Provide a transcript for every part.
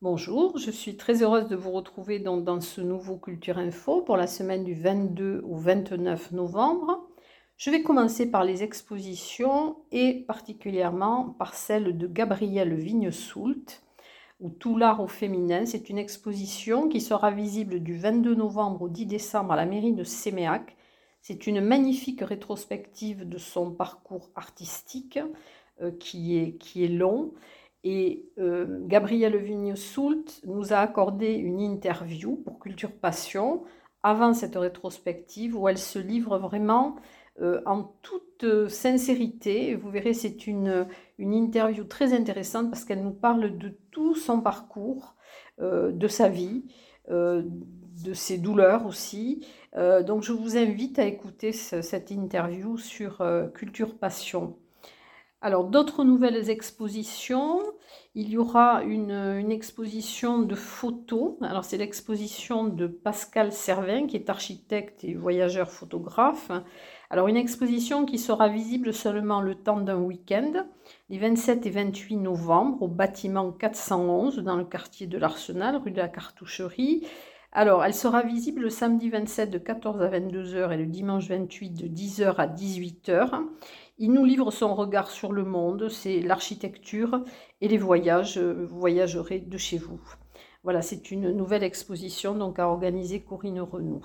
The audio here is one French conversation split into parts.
Bonjour, je suis très heureuse de vous retrouver dans, ce nouveau Culture Info pour la semaine du 22 au 29 novembre. Je vais commencer par les expositions et particulièrement par celle de Gabrielle Vigne-Soult ou Tout l'art au féminin. C'est une exposition qui sera visible du 22 novembre au 10 décembre à la mairie de Séméac. C'est une magnifique rétrospective de son parcours artistique euh, qui, est, qui est long et euh, Gabrielle Vigne-Soult nous a accordé une interview pour Culture Passion avant cette rétrospective où elle se livre vraiment euh, en toute sincérité. Vous verrez, c'est une, une, interview très intéressante parce qu'elle nous parle de tout son parcours, euh, de sa vie, de ses douleurs aussi. Donc je vous invite à écouter cette interview sur Culture Passion. Alors, d'autres nouvelles expositions. Il y aura une, exposition de photos. Alors, c'est l'exposition de Pascal Servin, qui est architecte et voyageur photographe. Alors, une exposition qui sera visible seulement le temps d'un week-end, les 27 et 28 novembre, au bâtiment 411, dans le quartier de l'Arsenal, rue de la Cartoucherie. Alors, elle sera visible le samedi 27 de 14 à 22h et le dimanche 28 de 10h à 18h. Il nous livre son regard sur le monde, c'est l'architecture et les voyages. Vous voyagerez de chez vous. Voilà, c'est une nouvelle exposition donc à organiser Corinne Renou.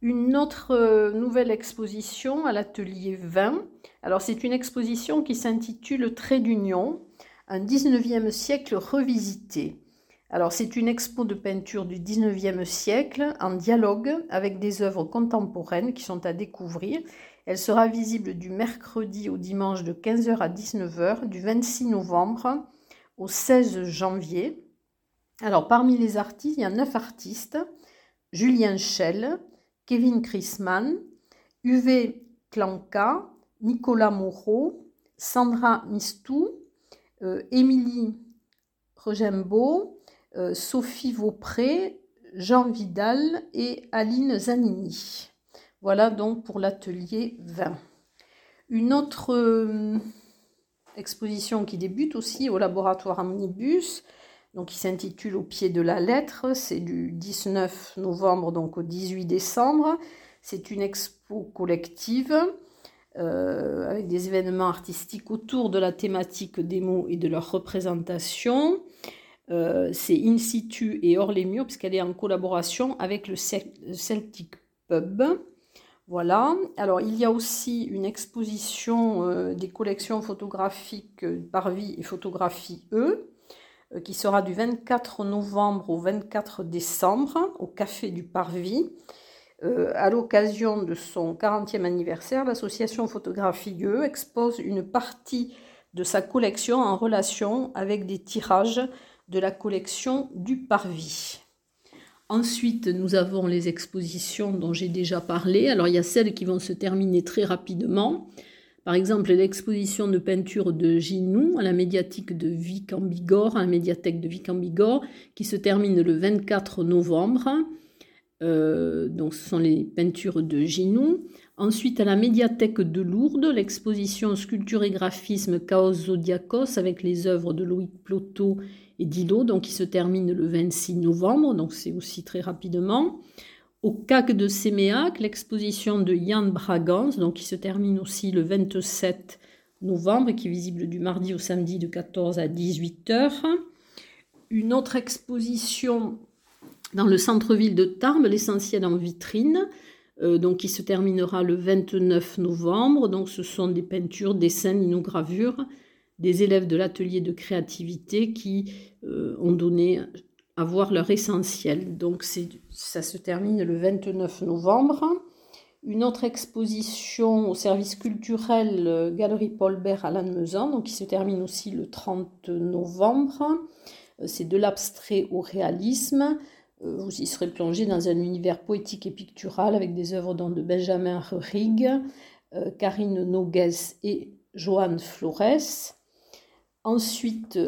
Une autre euh, nouvelle exposition à l'atelier 20. Alors c'est une exposition qui s'intitule Trait d'union, un 19e siècle revisité. Alors c'est une expo de peinture du 19e siècle en dialogue avec des œuvres contemporaines qui sont à découvrir elle sera visible du mercredi au dimanche de 15h à 19h, du 26 novembre au 16 janvier. Alors parmi les artistes, il y a neuf artistes. Julien Schell, Kevin Chrisman, Uwe Klanka, Nicolas Moreau, Sandra Mistou, euh, Émilie Sophie Vaupré, Jean Vidal et Aline Zanini. Voilà donc pour l'atelier 20. Une autre euh, exposition qui débute aussi au laboratoire Omnibus, donc qui s'intitule Au pied de la lettre, c'est du 19 novembre donc au 18 décembre. C'est une expo collective euh, avec des événements artistiques autour de la thématique des mots et de leur représentation. Euh, c'est in situ et hors les murs puisqu'elle est en collaboration avec le Celtic Pub. Voilà. Alors, il y a aussi une exposition euh, des collections photographiques Parvis et Photographie E, euh, qui sera du 24 novembre au 24 décembre au Café du Parvis. Euh, à l'occasion de son 40e anniversaire, l'association Photographie E expose une partie de sa collection en relation avec des tirages de la collection du Parvis. Ensuite, nous avons les expositions dont j'ai déjà parlé. Alors, il y a celles qui vont se terminer très rapidement. Par exemple, l'exposition de peinture de Ginou à la médiathèque de Vic en Bigorre, à la médiathèque de Vic en qui se termine le 24 novembre. Euh, donc, ce sont les peintures de Ginou. Ensuite, à la médiathèque de Lourdes, l'exposition Sculpture et graphisme Chaos Zodiacos avec les œuvres de Loïc Plotot et Dilo, donc qui se termine le 26 novembre, donc c'est aussi très rapidement. Au CAC de Séméac, l'exposition de Yann Bragans, donc qui se termine aussi le 27 novembre et qui est visible du mardi au samedi de 14 à 18 heures. Une autre exposition dans le centre-ville de Tarbes, l'essentiel en vitrine, donc qui se terminera le 29 novembre. Donc ce sont des peintures, dessins, linogravures des élèves de l'atelier de créativité qui euh, ont donné à voir leur essentiel. Donc ça se termine le 29 novembre. Une autre exposition au service culturel euh, Galerie Paul Bert à Lannemezan, donc qui se termine aussi le 30 novembre. Euh, c'est de l'abstrait au réalisme. Vous y serez plongé dans un univers poétique et pictural avec des œuvres de Benjamin Rurig, Karine Nogues et Joanne Flores. Ensuite,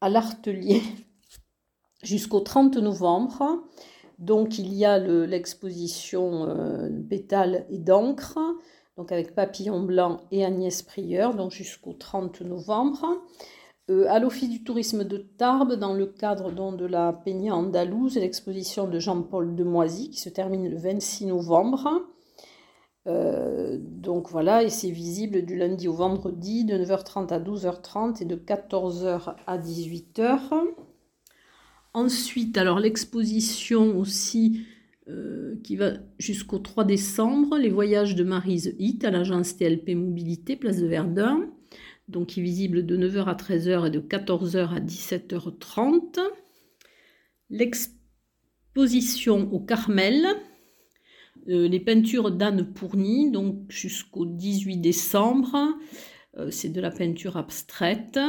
à l'Artelier jusqu'au 30 novembre. Donc, il y a l'exposition euh, pétales et d'encre. donc avec Papillon Blanc et Agnès Prieur, donc jusqu'au 30 novembre. Euh, à l'Office du tourisme de Tarbes, dans le cadre de la Peña Andalouse, l'exposition de Jean-Paul Demoisy qui se termine le 26 novembre. Euh, donc voilà, et c'est visible du lundi au vendredi de 9h30 à 12h30 et de 14h à 18h. Ensuite, alors l'exposition aussi euh, qui va jusqu'au 3 décembre, les voyages de Marise Hit à l'agence TLP Mobilité, place de Verdun, donc qui est visible de 9h à 13h et de 14h à 17h30. L'exposition au Carmel, euh, les peintures d'Anne Pourny, donc jusqu'au 18 décembre. Euh, c'est de la peinture abstraite.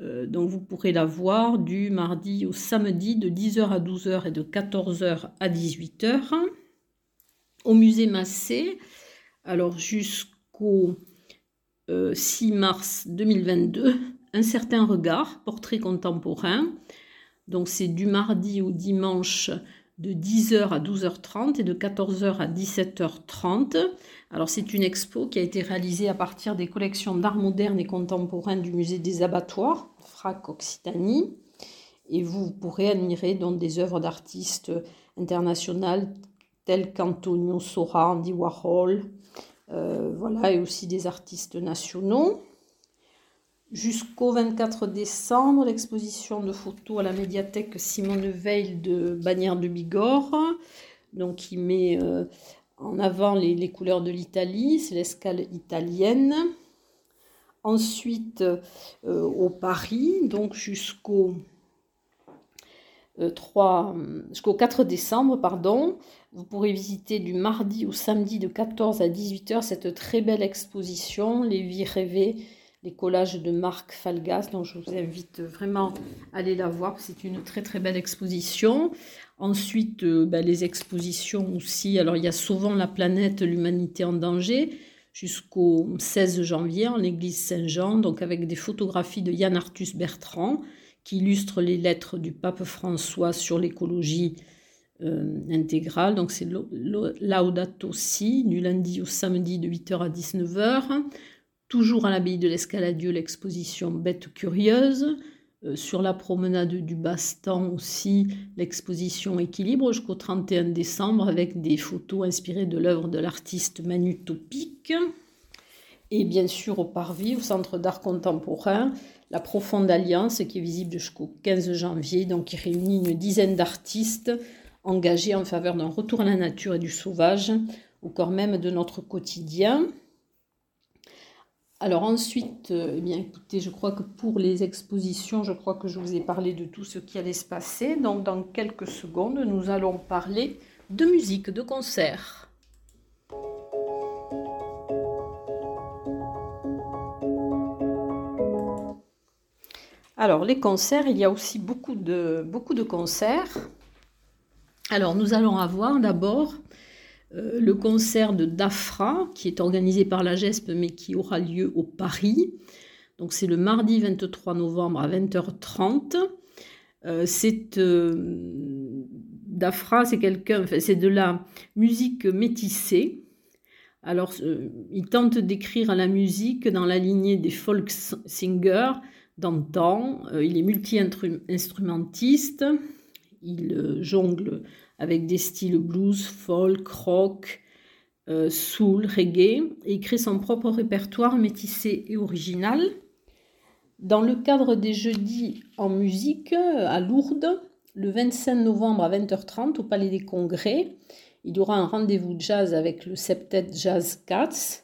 Euh, donc vous pourrez la voir du mardi au samedi de 10h à 12h et de 14h à 18h. Au musée Massé, alors jusqu'au 6 mars 2022, un certain regard, portrait contemporain. Donc c'est du mardi au dimanche de 10h à 12h30 et de 14h à 17h30. Alors c'est une expo qui a été réalisée à partir des collections d'art moderne et contemporain du musée des abattoirs, FRAC Occitanie. Et vous pourrez admirer donc des œuvres d'artistes internationales telles qu'Antonio Sora, Andy Warhol, euh, voilà, et aussi des artistes nationaux. Jusqu'au 24 décembre, l'exposition de photos à la médiathèque Simone Veil de Bagnères de Bigorre, donc qui met euh, en avant les, couleurs de l'Italie, c'est l'escale italienne. Ensuite, euh, au Paris, donc jusqu'au 3, euh, jusqu'au 4 décembre, pardon, vous pourrez visiter du mardi au samedi de 14 à 18h cette très belle exposition, Les vies rêvées les collages de Marc Falgas. Donc je vous invite vraiment à aller la voir. C'est une très très belle exposition. Ensuite, euh, ben, les expositions aussi. Alors il y a souvent la planète, l'humanité en danger jusqu'au 16 janvier en l'église Saint-Jean, donc avec des photographies de Yann Arthus Bertrand qui illustrent les lettres du pape François sur l'écologie euh, intégrale. Donc c'est Laudato Si du lundi au samedi de 8h à 19h. Toujours à l'abbaye de l'Escaladieu, l'exposition Bête curieuse. Euh, sur la promenade du Bastan aussi, l'exposition Équilibre jusqu'au 31 décembre avec des photos inspirées de l'œuvre de l'artiste Manu Topic. Et bien sûr au Parvis, au Centre d'art contemporain, la Profonde Alliance qui est visible jusqu'au 15 janvier, donc qui réunit une dizaine d'artistes engagés en faveur d'un retour à la nature et du sauvage, au corps même de notre quotidien. Alors ensuite, eh bien écoutez, je crois que pour les expositions, je crois que je vous ai parlé de tout ce qui allait se passer. Donc dans quelques secondes, nous allons parler de musique, de concert. Alors les concerts, il y a aussi beaucoup de, concerts. Alors nous allons avoir d'abord euh, le concert de Dafra, qui est organisé par la GESP, mais qui aura lieu au Paris. Donc c'est le mardi 23 novembre à 20h30. Euh, c'est euh, Dafra, c'est quelqu'un, c'est de la musique métissée. Alors, il tente d'écrire la musique dans la lignée des folk singers d'antan. il est multi-instrumentiste. Il jongle avec des styles blues, folk, rock, euh, soul, reggae, et crée son propre répertoire métissé et original. Dans le cadre des jeudis en musique à Lourdes, le 25 novembre à 20h30 au Palais des Congrès, il y aura un rendez-vous jazz avec le Septet Jazz Cats.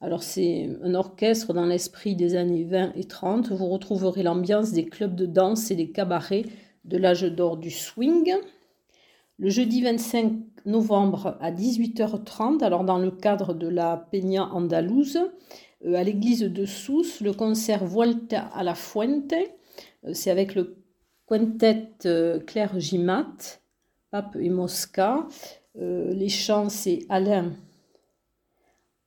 Alors c'est un orchestre dans l'esprit des années 20 et 30. Vous retrouverez l'ambiance des clubs de danse et des cabarets de l'âge d'or du swing le jeudi 25 novembre à 18h30, alors dans le cadre de la Peña Andalouse, euh, à l'église de Sousse, le concert Vuelta à la Fuente. Euh, c'est avec le quintet euh, Claire Gimat, Pape et Mosca. les chants, c'est Alain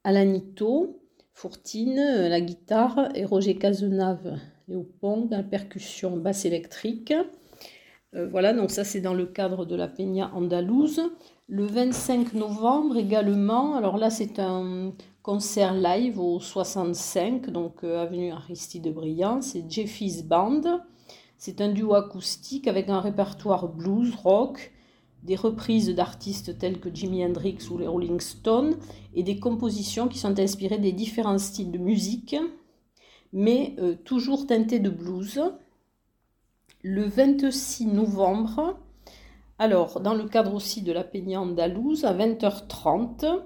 Alanito, Fourtine, la guitare, et Roger Cazenave, Léopong, la percussion basse électrique. Euh, voilà, donc ça c'est dans le cadre de la Peña Andalouse. Le 25 novembre également, alors là c'est un concert live au 65, donc euh, avenue Aristide Briand, c'est Jeffy's Band. C'est un duo acoustique avec un répertoire blues, rock, des reprises d'artistes tels que Jimi Hendrix ou les Rolling Stones et des compositions qui sont inspirées des différents styles de musique, mais euh, toujours teintées de blues. Le 26 novembre, alors, dans le cadre aussi de la Peña Andalouse, à 20h30,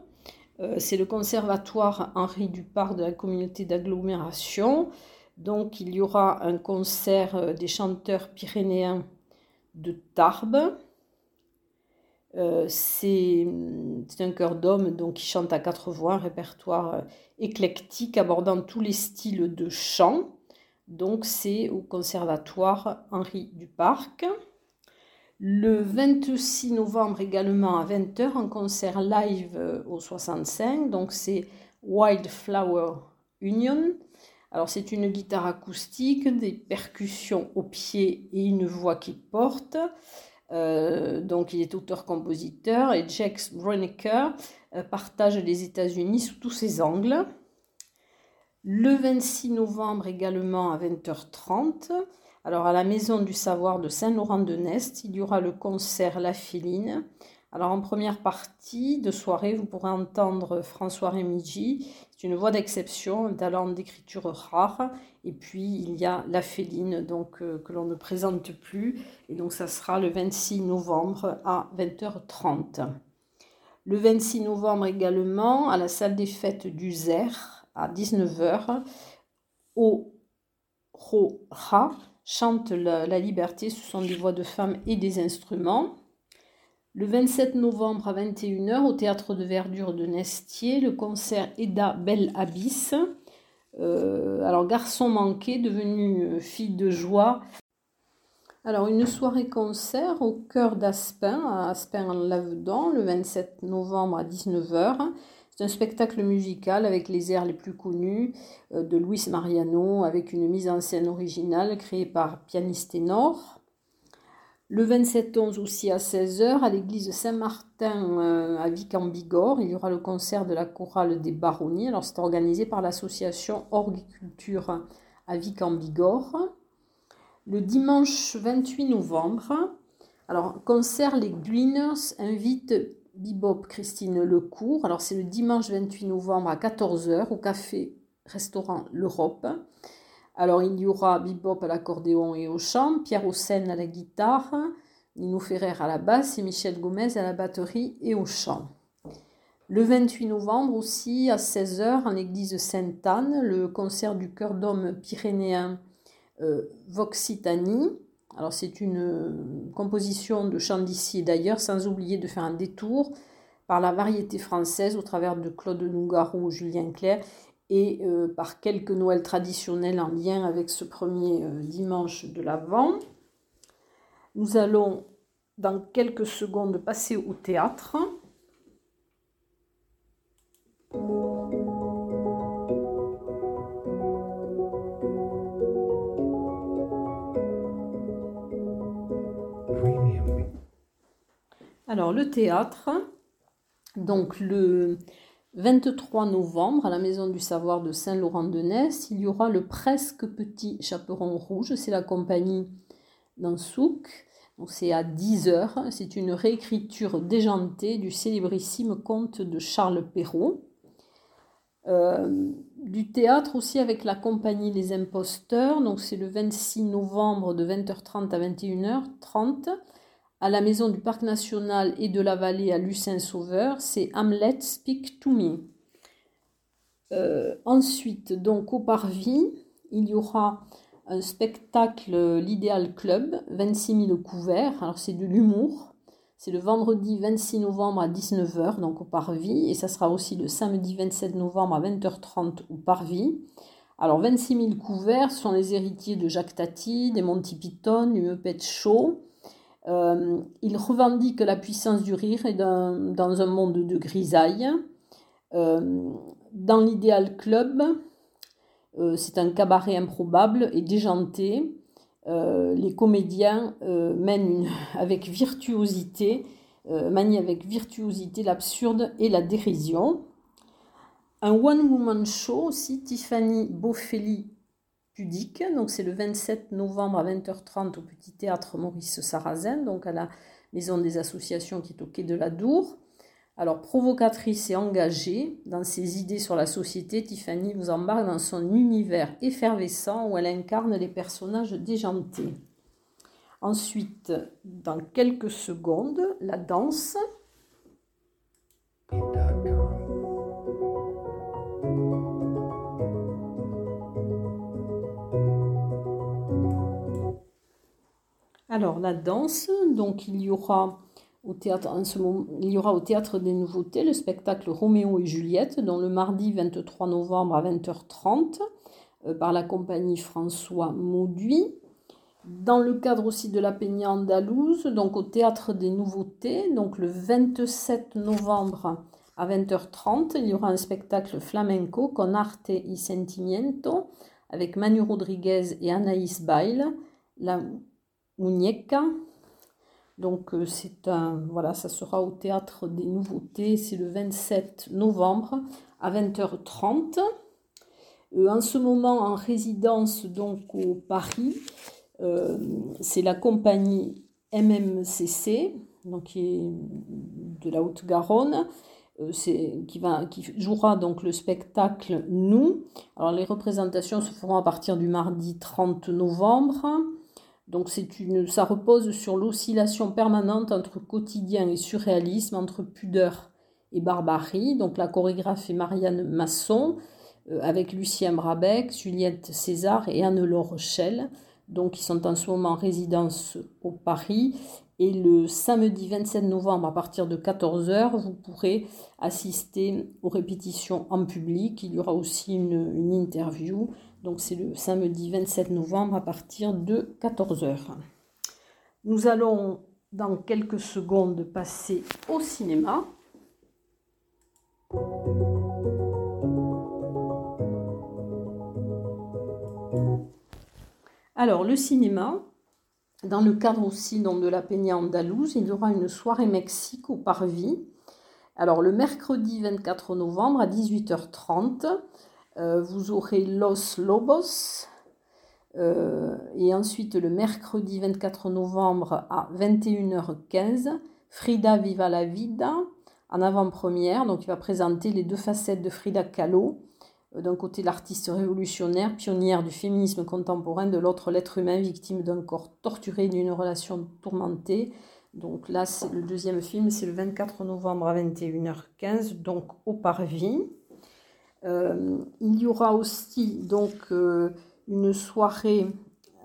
euh, c'est le conservatoire Henri Dupart de la communauté d'agglomération. Donc, il y aura un concert euh, des chanteurs pyrénéens de Tarbes. Euh, c'est un chœur d'hommes donc, qui chante à quatre voix, un répertoire éclectique abordant tous les styles de chant. Donc, c'est au conservatoire Henri Duparc. Le 26 novembre également à 20h, un concert live euh, au 65. Donc c'est Wildflower Union. Alors c'est une guitare acoustique, des percussions au pied et une voix qui porte. Euh, donc il est auteur-compositeur et Jack Broniker euh, partage les États-Unis sous tous ses angles. Le 26 novembre également à 20h30, alors à la Maison du Savoir de Saint-Laurent-de-Nest, il y aura le concert La Féline. Alors en première partie de soirée, vous pourrez entendre François Remigi. C'est une voix d'exception, un talent d'écriture rare. Et puis il y a La Féline, donc euh, que l'on ne présente plus. Et donc ça sera le 26 novembre à 20h30. Le 26 novembre également, à la salle des fêtes du Zer, à 19h, au chante la, liberté, ce sont des voix de femmes et des instruments. Le 27 novembre à 21h, au théâtre de verdure de Nestier, le concert Eda Belle Abyss. Euh, alors, garçon manqué, devenu fille de joie. Alors, une soirée-concert au cœur d'Aspin, à Aspin-en-Lavedon, le 27 novembre à 19h. C'est un spectacle musical avec les airs les plus connus euh, de Luis Mariano, avec une mise en scène originale créée par Pianiste Ténor. Le 27-11 aussi à 16h, à l'église Saint-Martin euh, à Vic en Bigorre, il y aura le concert de la chorale des Baronnies. Alors c'est organisé par l'association Orgiculture à Vic en Bigorre. Le dimanche 28 novembre, alors concert les Gleaners invite Bibop Christine Lecourt. Alors c'est le dimanche 28 novembre à 14h au café restaurant L'Europe. Alors il y aura Bibop à l'accordéon et au chant, Pierre Haussen à la guitare, Nino Ferrer à la basse et Michel Gomez à la batterie et au chant. Le 28 novembre aussi à 16h en l'église Sainte-Anne, le concert du chœur d'homme pyrénéen euh, Voxitanie. Alors c'est une euh, composition de chants d'ici et d'ailleurs, sans oublier de faire un détour par la variété française au travers de Claude Nougaro ou Julien Clerc et euh, par quelques Noëls traditionnels en lien avec ce premier euh, dimanche de l'Avent. Nous allons dans quelques secondes passer au théâtre. Alors, le théâtre, donc le 23 novembre, à la Maison du Savoir de Saint-Laurent-de-Ness, il y aura le Presque Petit Chaperon Rouge. C'est la compagnie d'Ansouk. Donc, c'est à 10h. C'est une réécriture déjantée du célébrissime conte de Charles Perrault. Euh, du théâtre aussi avec la compagnie Les Imposteurs. Donc, c'est le 26 novembre de 20h30 à 21h30 à la maison du Parc national et de la vallée à Lucin-Sauveur, c'est Hamlet Speak to Me. Euh, ensuite, donc au Parvis, il y aura un spectacle L'Idéal Club, 26 000 couverts. Alors c'est de l'humour. C'est le vendredi 26 novembre à 19h, donc au Parvis. Et ça sera aussi le samedi 27 novembre à 20h30 au Parvis. Alors 26 000 couverts sont les héritiers de Jacques Tati, des Monty Python, du Muppet Show. Euh, il revendique la puissance du rire et dans un monde de grisaille. Euh, dans l'idéal club, euh, c'est un cabaret improbable et déjanté. les comédiens mènent avec virtuosité euh, manie avec virtuosité l'absurde et la dérision. Un one-woman show aussi, Tiffany Boffelli pudique. Donc c'est le 27 novembre à 20h30 au Petit Théâtre Maurice Sarrazin, donc à la Maison des Associations qui est au quai de la Dour. Alors provocatrice et engagée dans ses idées sur la société, Tiffany vous embarque dans son univers effervescent où elle incarne les personnages déjantés. Ensuite, dans quelques secondes, la danse. Alors la danse, donc il y aura au théâtre des Nouveautés le spectacle Roméo et Juliette, dont le mardi 23 novembre à 20h30 euh, par la compagnie François Mauduit. Dans le cadre aussi de la Peña Andalouse, donc au théâtre des Nouveautés, donc le 27 novembre à 20h30, il y aura un spectacle flamenco con arte y sentimiento avec Manu Rodriguez et Anaïs Bail. Muñeca. Donc euh, c'est un voilà, ça sera au théâtre des Nouveautés, c'est le 27 novembre à 20h30. Euh, en ce moment en résidence donc au Paris, euh, c'est la compagnie MMCC, donc qui est de la Haute-Garonne, qui, va, qui jouera donc le spectacle Nous. Alors les représentations se feront à partir du mardi 30 novembre. Donc c'est une, ça repose sur l'oscillation permanente entre quotidien et surréalisme, entre pudeur et barbarie. Donc la chorégraphe est Marianne Masson, euh, avec Lucien Brabec, Juliette César et Anne-Laure Rochelle. Donc ils sont en ce moment en résidence au Paris. Et le samedi 27 novembre, à partir de 14h, vous pourrez assister aux répétitions en public. Il y aura aussi une, une interview donc c'est le samedi 27 novembre à partir de 14h. Nous allons dans quelques secondes passer au cinéma. Alors le cinéma, dans le cadre aussi de la Peña Andalouse, il y aura une soirée Mexique au Parvis. Alors le mercredi 24 novembre à 18h30, euh, vous aurez Los Lobos. Euh, et ensuite, le mercredi 24 novembre à 21h15, Frida Viva la Vida en avant-première. Donc, il va présenter les deux facettes de Frida Kahlo. Euh, d'un côté, l'artiste révolutionnaire, pionnière du féminisme contemporain, de l'autre, l'être humain victime d'un corps torturé d'une relation tourmentée. Donc là, c'est le deuxième film, c'est le 24 novembre à 21h15, donc au Parvis. Euh, il y aura aussi donc euh, une soirée,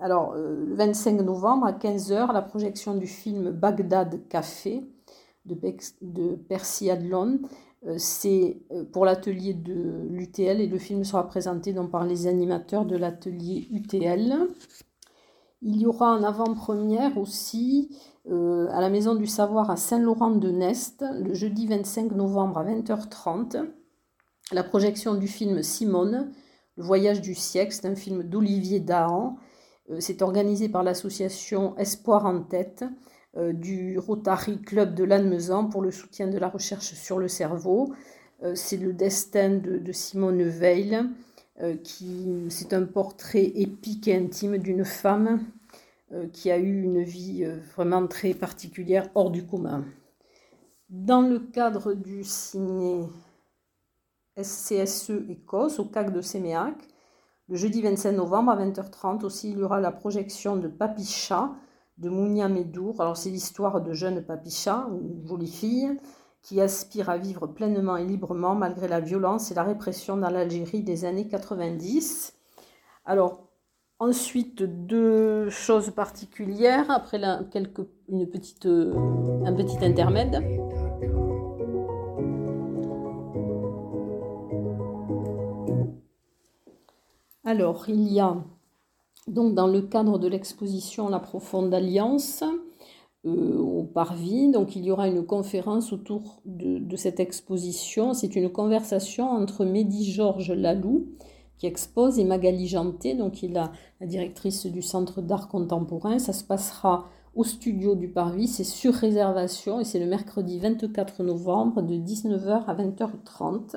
euh, le 25 novembre à 15h, la projection du film Bagdad Café de, de Percy Adlon. C'est pour l'atelier de l'UTL et le film sera présenté donc par les animateurs de l'atelier UTL. Il y aura en avant-première aussi à la Maison du Savoir à Saint-Laurent-de-Nest le jeudi 25 novembre à 20h30 la projection du film Simone, Le voyage du siècle, c'est un film d'Olivier Dahan. Euh, c'est organisé par l'association Espoir en tête euh, du Rotary Club de Lannemezan pour le soutien de la recherche sur le cerveau. Euh, c'est le destin de, Simone Veil, qui c'est un portrait épique et intime d'une femme qui a eu une vie vraiment très particulière hors du commun. Dans le cadre du ciné SCSE Écosse au CAC de Séméac. Le jeudi 25 novembre à 20h30 aussi, il y aura la projection de Papicha de Mounia Medour. Alors c'est l'histoire de jeune Papicha, une jolie fille, qui aspire à vivre pleinement et librement malgré la violence et la répression dans l'Algérie des années 90. Alors ensuite deux choses particulières après la, quelques, euh, un petit intermède. Alors, il y a donc dans le cadre de l'exposition La Profonde Alliance euh, au Parvis, donc il y aura une conférence autour de, cette exposition. C'est une conversation entre Mehdi Georges Lalou, qui expose, et Magali Janté, donc il est la directrice du Centre d'art contemporain. Ça se passera au studio du Parvis. C'est sur réservation et c'est le mercredi 24 novembre de 19h à 20h30.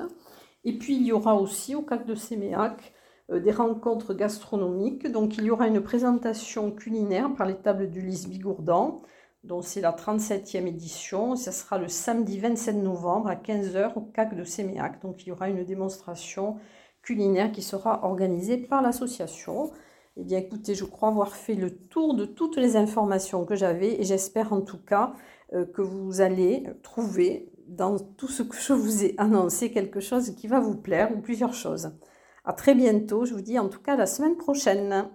Et puis il y aura aussi au CAC de Séméac des rencontres gastronomiques. Donc il y aura une présentation culinaire par les tables d'Ulysse Bigourdan, dont c'est la 37e édition. Ça sera le samedi 27 novembre à 15h au CAC de Séméac. Donc il y aura une démonstration culinaire qui sera organisée par l'association. Eh bien écoutez, je crois avoir fait le tour de toutes les informations que j'avais et j'espère en tout cas euh, que vous allez trouver dans tout ce que je vous ai annoncé quelque chose qui va vous plaire ou plusieurs choses. À très bientôt, je vous dis en tout cas la semaine prochaine.